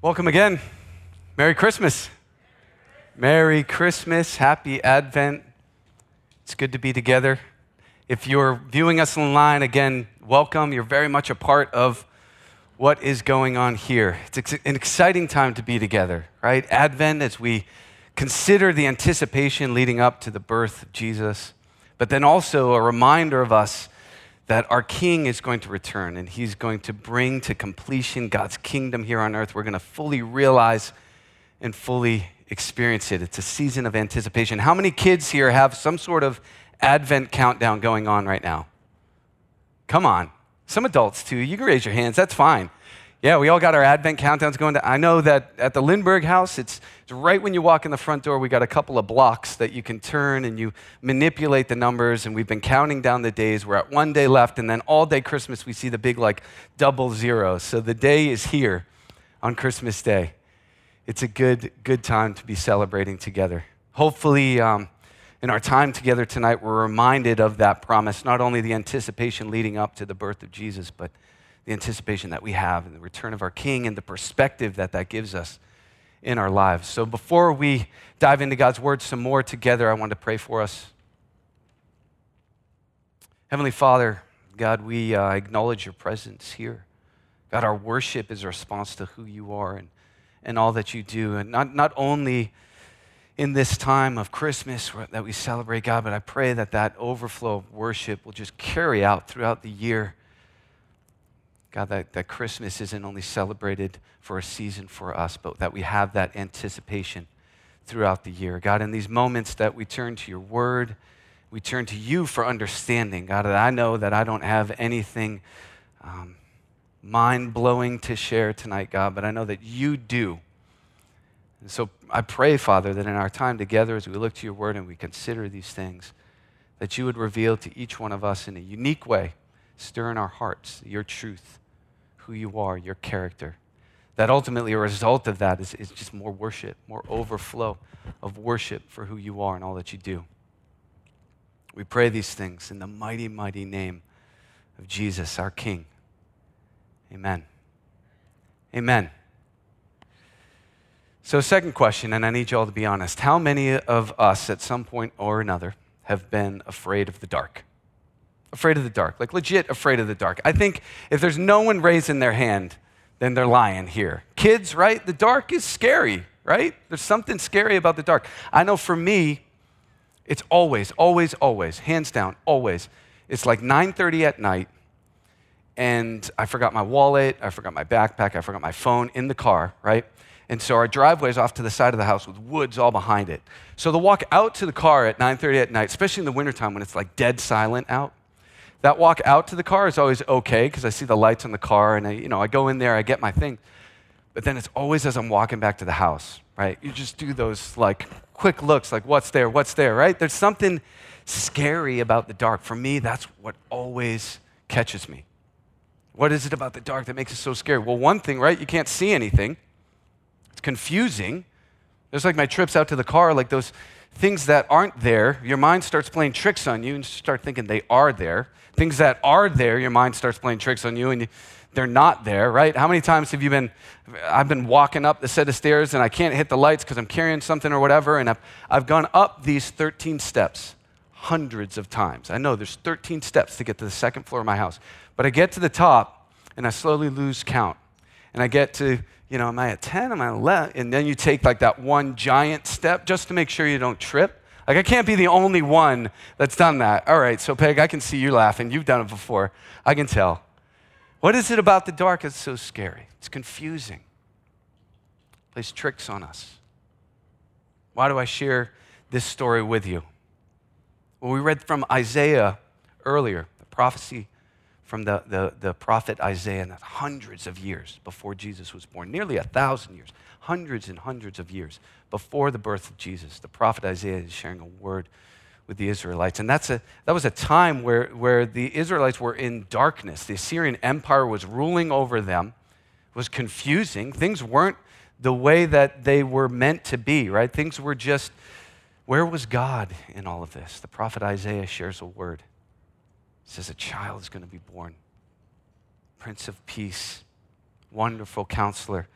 Welcome again. Merry Christmas. Merry Christmas. Happy Advent. It's good to be together. If you're viewing us online, again, welcome. You're very much a part of what is going on here. It's an exciting time to be together, right? Advent, as we consider the anticipation leading up to the birth of Jesus, but then also a reminder of us that our king is going to return and he's going to bring to completion God's kingdom here on earth. We're going to fully realize and fully experience it. It's a season of anticipation. How many kids here have some sort of Advent countdown going on right now? Come on. Some adults too. You can raise your hands. That's fine. Yeah, we all got our Advent countdowns going. To, I know that at the Lindbergh house, it's, it's, right when you walk in the front door, we got a couple of blocks that you can turn and you manipulate the numbers. And we've been counting down the days. We're at one day left. And then all day Christmas, we see the big like double zero. So the day is here on Christmas Day. It's a good, good time to be celebrating together. Hopefully, um, in our time together tonight, we're reminded of that promise, not only the anticipation leading up to the birth of Jesus, but the anticipation that we have and the return of our King and the perspective that that gives us in our lives. So before we dive into God's word some more together, I want to pray for us. Heavenly Father, God, we uh, acknowledge your presence here. God, our worship is a response to who you are and, and all that you do. And not, not only in this time of Christmas that we celebrate, God, but I pray that that overflow of worship will just carry out throughout the year God, that, that Christmas isn't only celebrated for a season for us, but that we have that anticipation throughout the year. God, in these moments that we turn to your word, we turn to you for understanding. God, that I know that I don't have anything um, mind blowing to share tonight, God, but I know that you do. And so I pray, Father, that in our time together, as we look to your word and we consider these things, that you would reveal to each one of us in a unique way Stir in our hearts your truth, who you are, your character. That ultimately, a result of that is, is just more worship, more overflow of worship for who you are and all that you do. We pray these things in the mighty, mighty name of Jesus, our King. Amen. Amen. So, second question, and I need you all to be honest. How many of us at some point or another have been afraid of the dark? Afraid of the dark, like legit afraid of the dark. I think if there's no one raising their hand, then they're lying here. Kids, right? The dark is scary, right? There's something scary about the dark. I know for me, it's always, always, always, hands down, always. It's like 9:30 at night, and I forgot my wallet, I forgot my backpack, I forgot my phone in the car, right? And so our driveway is off to the side of the house with woods all behind it. So the walk out to the car at 9:30 at night, especially in the wintertime when it's like dead silent out, that walk out to the car is always okay because I see the lights on the car and I, you know, I go in there, I get my thing. But then it's always as I'm walking back to the house, right? You just do those like quick looks, like what's there, what's there, right? There's something scary about the dark. For me, that's what always catches me. What is it about the dark that makes it so scary? Well, one thing, right? You can't see anything. It's confusing. There's like my trips out to the car, like those things that aren't there, your mind starts playing tricks on you and start thinking they are there. Things that are there, your mind starts playing tricks on you and you, they're not there, right? How many times have you been, I've been walking up the set of stairs and I can't hit the lights because I'm carrying something or whatever, and I've, I've gone up these 13 steps hundreds of times. I know there's 13 steps to get to the second floor of my house, but I get to the top and I slowly lose count. And I get to you know, am I at 10? Am I at 11? And then you take like that one giant step just to make sure you don't trip. Like, I can't be the only one that's done that. All right, so Peg, I can see you laughing. You've done it before. I can tell. What is it about the dark that's so scary? It's confusing. It plays tricks on us. Why do I share this story with you? Well, we read from Isaiah earlier, the prophecy from the, the, the prophet Isaiah hundreds of years before Jesus was born, nearly a thousand years, hundreds and hundreds of years before the birth of Jesus. The prophet Isaiah is sharing a word with the Israelites. And that's a, that was a time where, where the Israelites were in darkness. The Assyrian Empire was ruling over them, was confusing. Things weren't the way that they were meant to be, right? Things were just, where was God in all of this? The prophet Isaiah shares a word says a child is going to be born. Prince of Peace, wonderful counselor,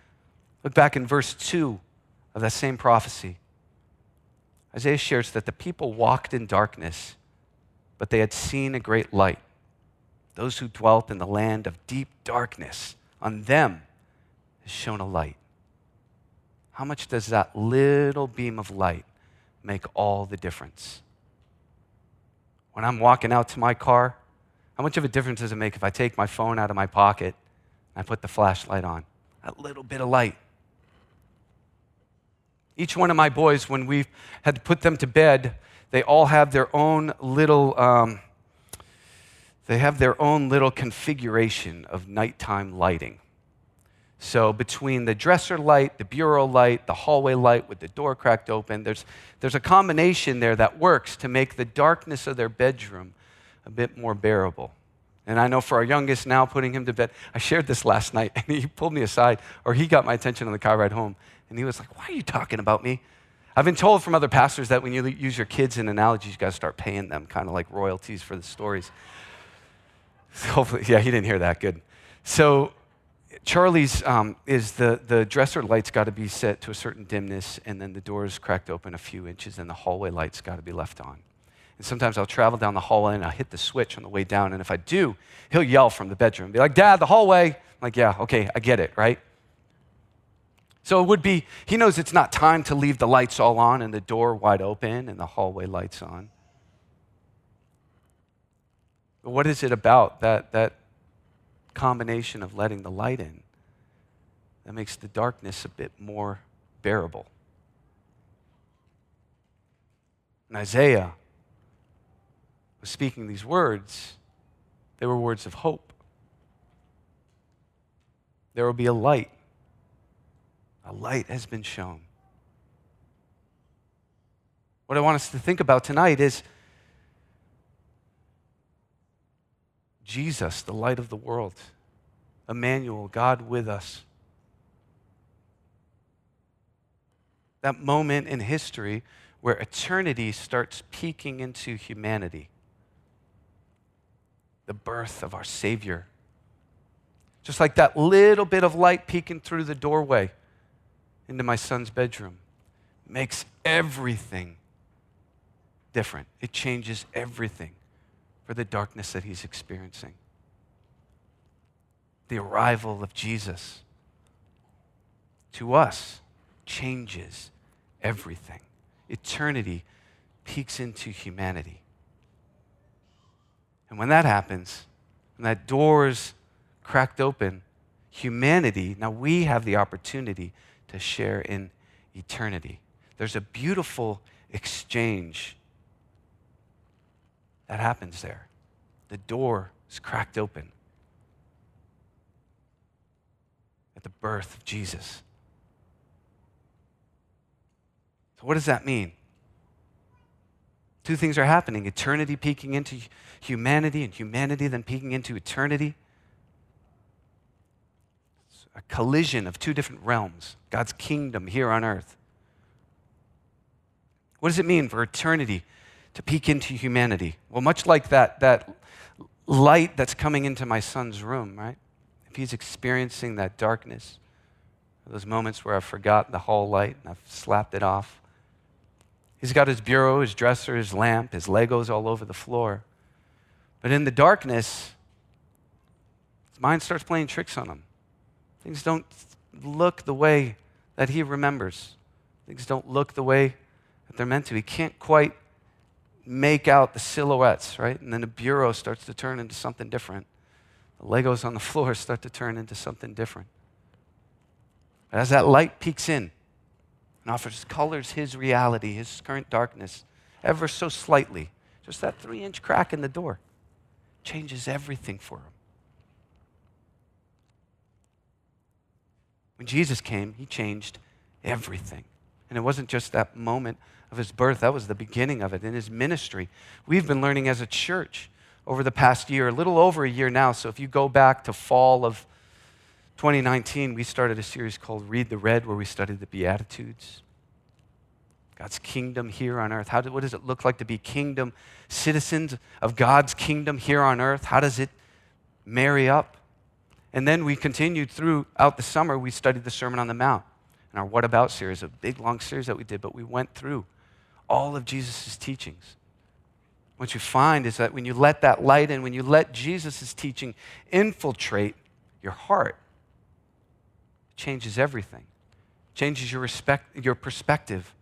Look back in verse 2 of that same prophecy. Isaiah shares that the people walked in darkness, but they had seen a great light. Those who dwelt in the land of deep darkness, on them has shone a light. How much does that little beam of light make all the difference? When I'm walking out to my car, how much of a difference does it make if I take my phone out of my pocket and I put the flashlight on? A little bit of light. Each one of my boys, when we had to put them to bed, they all have their own little, um, they have their own little configuration of nighttime lighting. So between the dresser light, the bureau light, the hallway light with the door cracked open, there's, there's a combination there that works to make the darkness of their bedroom a bit more bearable. And I know for our youngest now, putting him to bed, I shared this last night, and he pulled me aside, or he got my attention on the car ride home, and he was like, Why are you talking about me? I've been told from other pastors that when you use your kids in analogies, you got to start paying them kind of like royalties for the stories. Hopefully, yeah, he didn't hear that. Good. So Charlie's um, is the, the dresser light's got to be set to a certain dimness, and then the doors cracked open a few inches, and the hallway light's got to be left on. And sometimes I'll travel down the hallway and I'll hit the switch on the way down, and if I do, he'll yell from the bedroom, be like, Dad, the hallway. I'm like, yeah, okay, I get it, right? So it would be, he knows it's not time to leave the lights all on and the door wide open and the hallway lights on. But what is it about that, that combination of letting the light in that makes the darkness a bit more bearable. And Isaiah was speaking these words, they were words of hope. There will be a light. A light has been shown. What I want us to think about tonight is Jesus, the light of the world, Emmanuel, God with us. That moment in history where eternity starts peeking into humanity. The birth of our Savior. Just like that little bit of light peeking through the doorway into my son's bedroom makes everything different. It changes everything for the darkness that he's experiencing. The arrival of Jesus to us changes everything. Eternity peeks into humanity. And when that happens, when that door is cracked open, humanity, now we have the opportunity to share in eternity. There's a beautiful exchange that happens there. The door is cracked open at the birth of Jesus. So, what does that mean? Two things are happening eternity peeking into humanity, and humanity then peeking into eternity. It's a collision of two different realms God's kingdom here on earth. What does it mean for eternity to peek into humanity. Well, much like that, that light that's coming into my son's room, right? If he's experiencing that darkness, those moments where I've forgotten the hall light and I've slapped it off. He's got his bureau, his dresser, his lamp, his Legos all over the floor. But in the darkness, his mind starts playing tricks on him. Things don't look the way that he remembers. Things don't look the way that they're meant to. He can't quite make out the silhouettes, right? And then the bureau starts to turn into something different. The Legos on the floor start to turn into something different. But as that light peeks in and offers colors his reality, his current darkness, ever so slightly, just that three inch crack in the door changes everything for him. When Jesus came, he changed everything. And it wasn't just that moment of his birth. That was the beginning of it in his ministry. We've been learning as a church over the past year, a little over a year now. So if you go back to fall of 2019, we started a series called Read the Red, where we studied the Beatitudes. God's kingdom here on earth. How do, what does it look like to be kingdom citizens of God's kingdom here on earth? How does it marry up? And then we continued throughout the summer, we studied the Sermon on the Mount. in our What About series, a big long series that we did, but we went through all of Jesus' teachings. What you find is that when you let that light in, when you let Jesus' teaching infiltrate your heart, changes everything. Changes your, respect, your perspective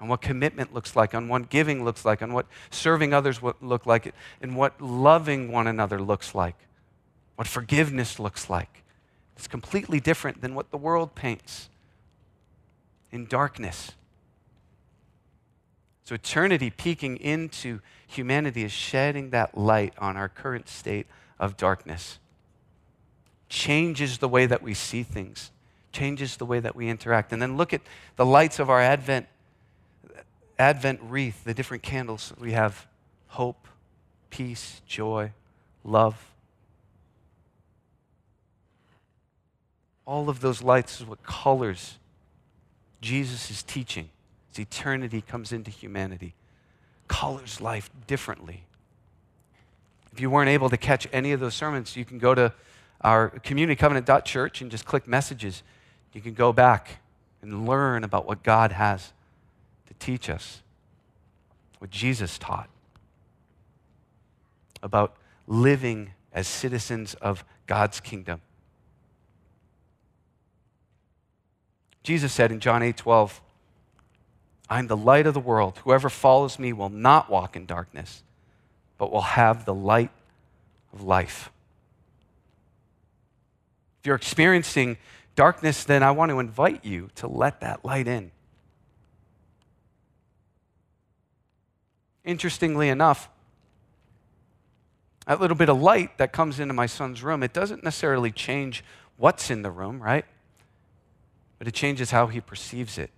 on what commitment looks like, on what giving looks like, on what serving others look like, and what loving one another looks like, what forgiveness looks like. It's completely different than what the world paints in darkness. So, eternity peeking into humanity is shedding that light on our current state of darkness. Changes the way that we see things, changes the way that we interact. And then look at the lights of our Advent Advent wreath, the different candles we have hope, peace, joy, love. All of those lights is what colors Jesus' is teaching as eternity comes into humanity. Colors life differently. If you weren't able to catch any of those sermons, you can go to our communitycovenant.church and just click messages. You can go back and learn about what God has to teach us what Jesus taught about living as citizens of God's kingdom. Jesus said in John 8 12, I'm the light of the world. Whoever follows me will not walk in darkness, but will have the light of life. If you're experiencing darkness, then I want to invite you to let that light in. Interestingly enough, that little bit of light that comes into my son's room, it doesn't necessarily change what's in the room, right? But it changes how he perceives it.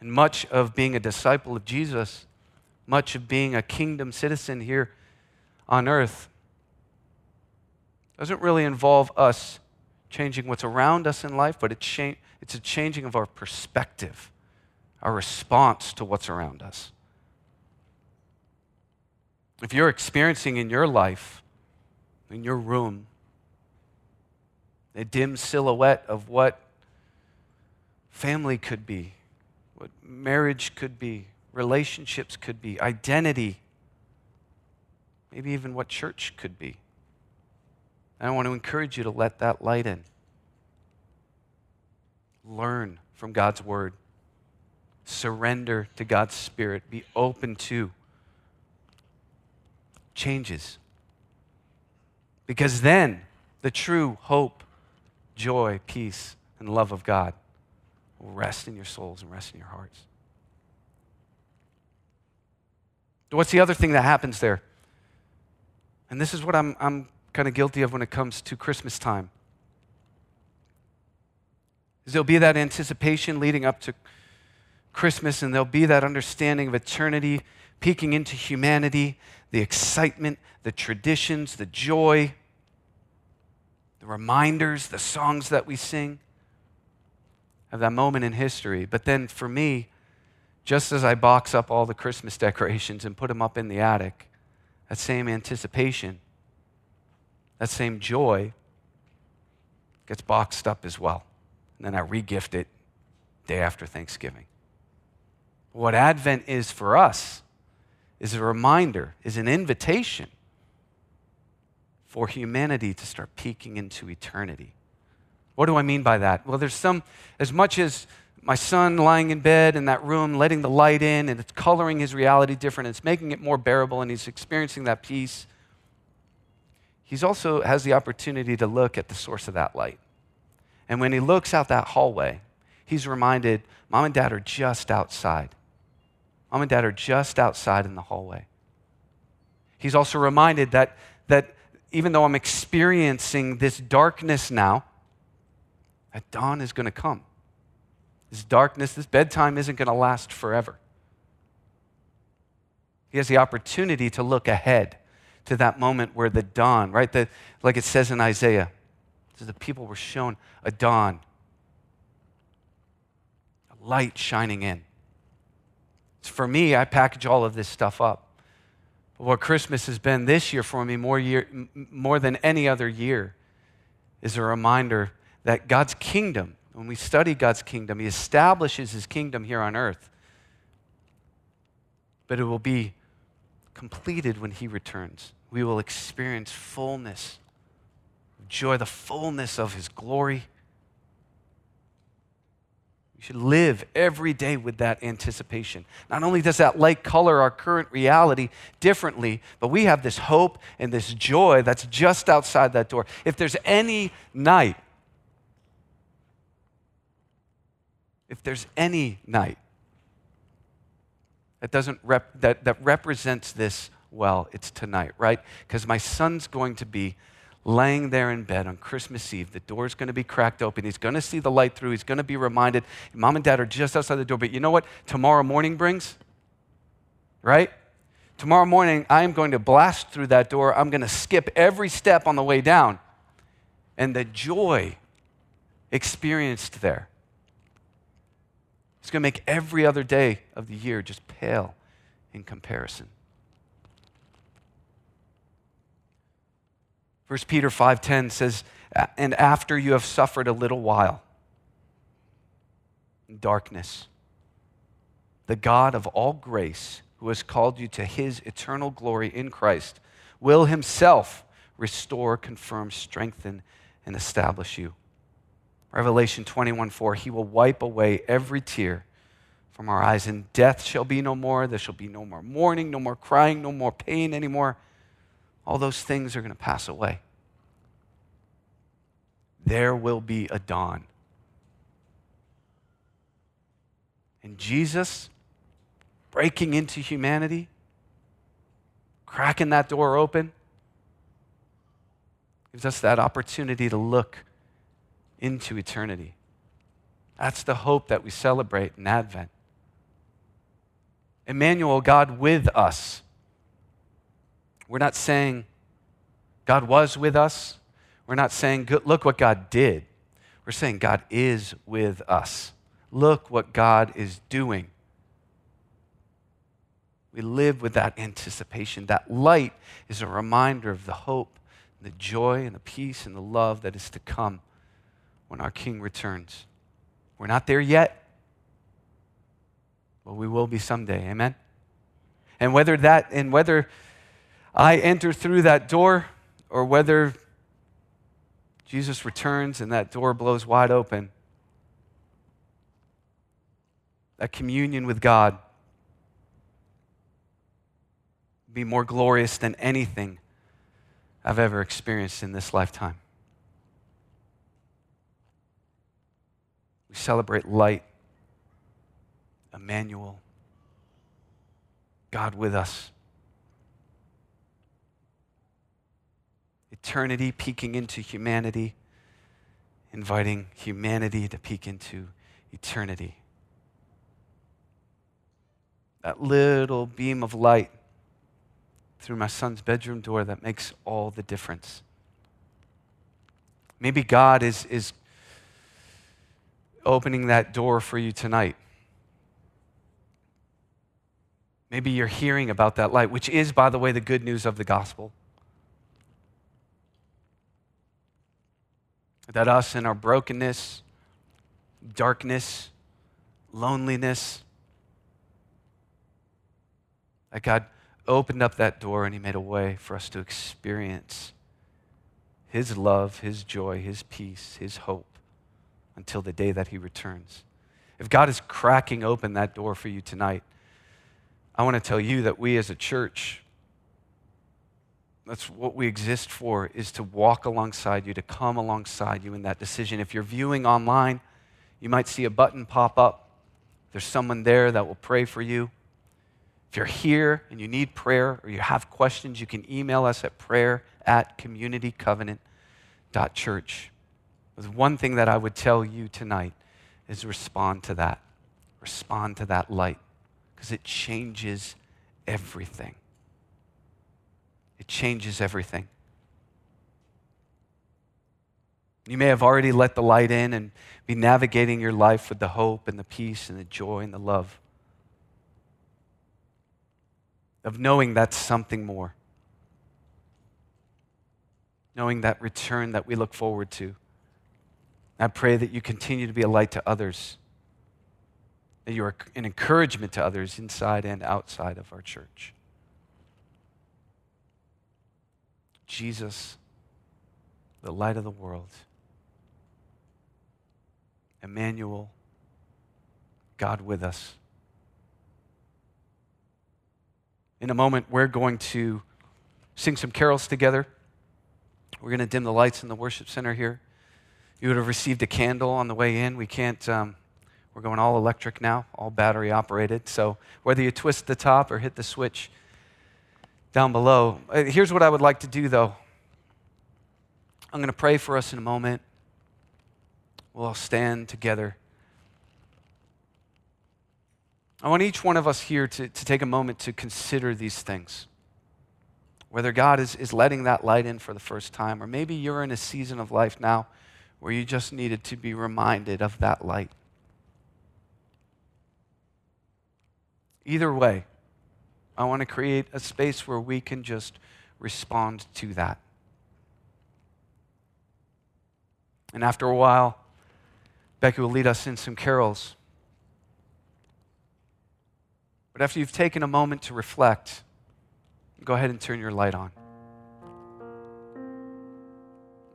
And much of being a disciple of Jesus, much of being a kingdom citizen here on earth, doesn't really involve us changing what's around us in life, but it's, it's a changing of our perspective our response to what's around us. If you're experiencing in your life, in your room, a dim silhouette of what family could be, what marriage could be, relationships could be, identity, maybe even what church could be. And I want to encourage you to let that light in. Learn from God's word surrender to God's Spirit, be open to changes. Because then the true hope, joy, peace, and love of God will rest in your souls and rest in your hearts. What's the other thing that happens there? And this is what I'm, I'm kind of guilty of when it comes to Christmas time. There'll be that anticipation leading up to Christmas, and there'll be that understanding of eternity peeking into humanity, the excitement, the traditions, the joy, the reminders, the songs that we sing of that moment in history. But then for me, just as I box up all the Christmas decorations and put them up in the attic, that same anticipation, that same joy gets boxed up as well. And then I regift it day after Thanksgiving. What Advent is for us is a reminder, is an invitation for humanity to start peeking into eternity. What do I mean by that? Well, there's some, as much as my son lying in bed in that room, letting the light in, and it's coloring his reality different, it's making it more bearable, and he's experiencing that peace. He's also has the opportunity to look at the source of that light. And when he looks out that hallway, he's reminded, Mom and Dad are just outside. Mom and dad are just outside in the hallway. He's also reminded that, that even though I'm experiencing this darkness now, that dawn is going to come. This darkness, this bedtime isn't going to last forever. He has the opportunity to look ahead to that moment where the dawn, right? The, like it says in Isaiah, so the people were shown a dawn, a light shining in. For me, I package all of this stuff up. But what Christmas has been this year for me, more, year, more than any other year, is a reminder that God's kingdom, when we study God's kingdom, He establishes His kingdom here on earth. But it will be completed when He returns. We will experience fullness, joy, the fullness of His glory. We should live every day with that anticipation. Not only does that light color our current reality differently, but we have this hope and this joy that's just outside that door. If there's any night if there's any night that doesn't rep, that, that represents this well, it's tonight, right? Because my son's going to be laying there in bed on Christmas Eve. The door's going to be cracked open. He's going to see the light through. He's going to be reminded. Mom and dad are just outside the door. But you know what tomorrow morning brings? Right? Tomorrow morning, I am going to blast through that door. I'm going to skip every step on the way down. And the joy experienced there going to make every other day of the year just pale in comparison. 1 Peter 5:10 says, "And after you have suffered a little while in darkness, the God of all grace, who has called you to his eternal glory in Christ, will himself restore, confirm, strengthen, and establish you." Revelation 21 4, he will wipe away every tear from our eyes, and death shall be no more. There shall be no more mourning, no more crying, no more pain anymore. All those things are going to pass away. There will be a dawn. And Jesus breaking into humanity, cracking that door open, gives us that opportunity to look into eternity. That's the hope that we celebrate in Advent. Emmanuel, God with us. We're not saying God was with us. We're not saying, look what God did. We're saying God is with us. Look what God is doing. We live with that anticipation. That light is a reminder of the hope, the joy, and the peace and the love that is to come when our King returns. We're not there yet, but we will be someday. Amen? And whether that, and whether I enter through that door or whether Jesus returns and that door blows wide open, that communion with God be more glorious than anything I've ever experienced in this lifetime. We celebrate light, Emmanuel, God with us. Eternity peeking into humanity, inviting humanity to peek into eternity. That little beam of light through my son's bedroom door that makes all the difference. Maybe God is, is opening that door for you tonight. Maybe you're hearing about that light, which is, by the way, the good news of the gospel. That us in our brokenness, darkness, loneliness, that God opened up that door and He made a way for us to experience His love, His joy, His peace, His hope until the day that He returns. If God is cracking open that door for you tonight, I want to tell you that we as a church, that's what we exist for, is to walk alongside you, to come alongside you in that decision. If you're viewing online, you might see a button pop up. There's someone there that will pray for you. If you're here and you need prayer or you have questions, you can email us at prayer at communitycovenant.church. One thing that I would tell you tonight is respond to that. Respond to that light because it changes everything. It changes everything. You may have already let the light in and be navigating your life with the hope and the peace and the joy and the love of knowing that's something more. Knowing that return that we look forward to I pray that you continue to be a light to others, that you are an encouragement to others inside and outside of our church. Jesus, the light of the world, Emmanuel, God with us. In a moment, we're going to sing some carols together. We're going to dim the lights in the worship center here. You would have received a candle on the way in. We can't, um, we're going all electric now, all battery operated. So whether you twist the top or hit the switch down below, uh, here's what I would like to do though. I'm going to pray for us in a moment. We'll all stand together. I want each one of us here to, to take a moment to consider these things whether God is, is letting that light in for the first time, or maybe you're in a season of life now where you just needed to be reminded of that light. Either way, I want to create a space where we can just respond to that. And after a while, Becky will lead us in some carols. But after you've taken a moment to reflect, go ahead and turn your light on.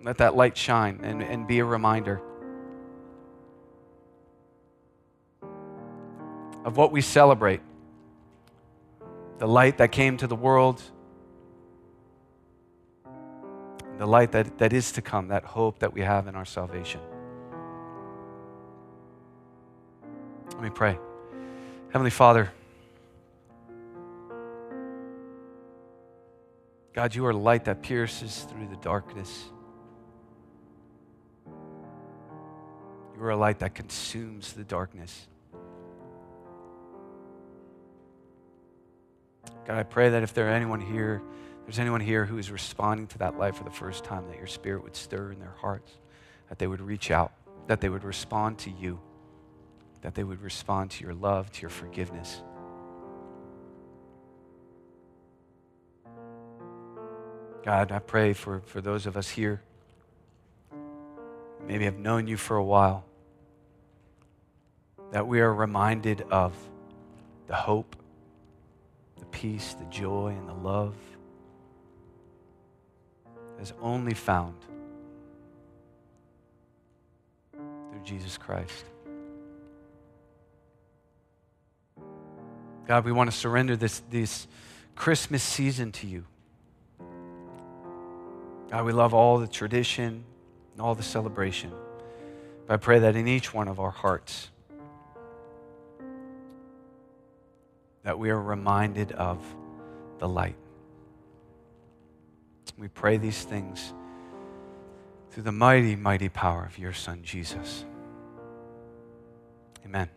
Let that light shine and, and be a reminder of what we celebrate the light that came to the world, the light that, that is to come, that hope that we have in our salvation. Let me pray. Heavenly Father, God, you are light that pierces through the darkness. You are a light that consumes the darkness. God, I pray that if there are anyone here, there's anyone here who is responding to that light for the first time, that your spirit would stir in their hearts, that they would reach out, that they would respond to you, that they would respond to your love, to your forgiveness. God, I pray for, for those of us here maybe have known you for a while, that we are reminded of the hope, the peace, the joy, and the love is only found through Jesus Christ. God, we want to surrender this, this Christmas season to you. God, we love all the tradition all the celebration. But I pray that in each one of our hearts, that we are reminded of the light. We pray these things through the mighty, mighty power of your Son, Jesus. Amen.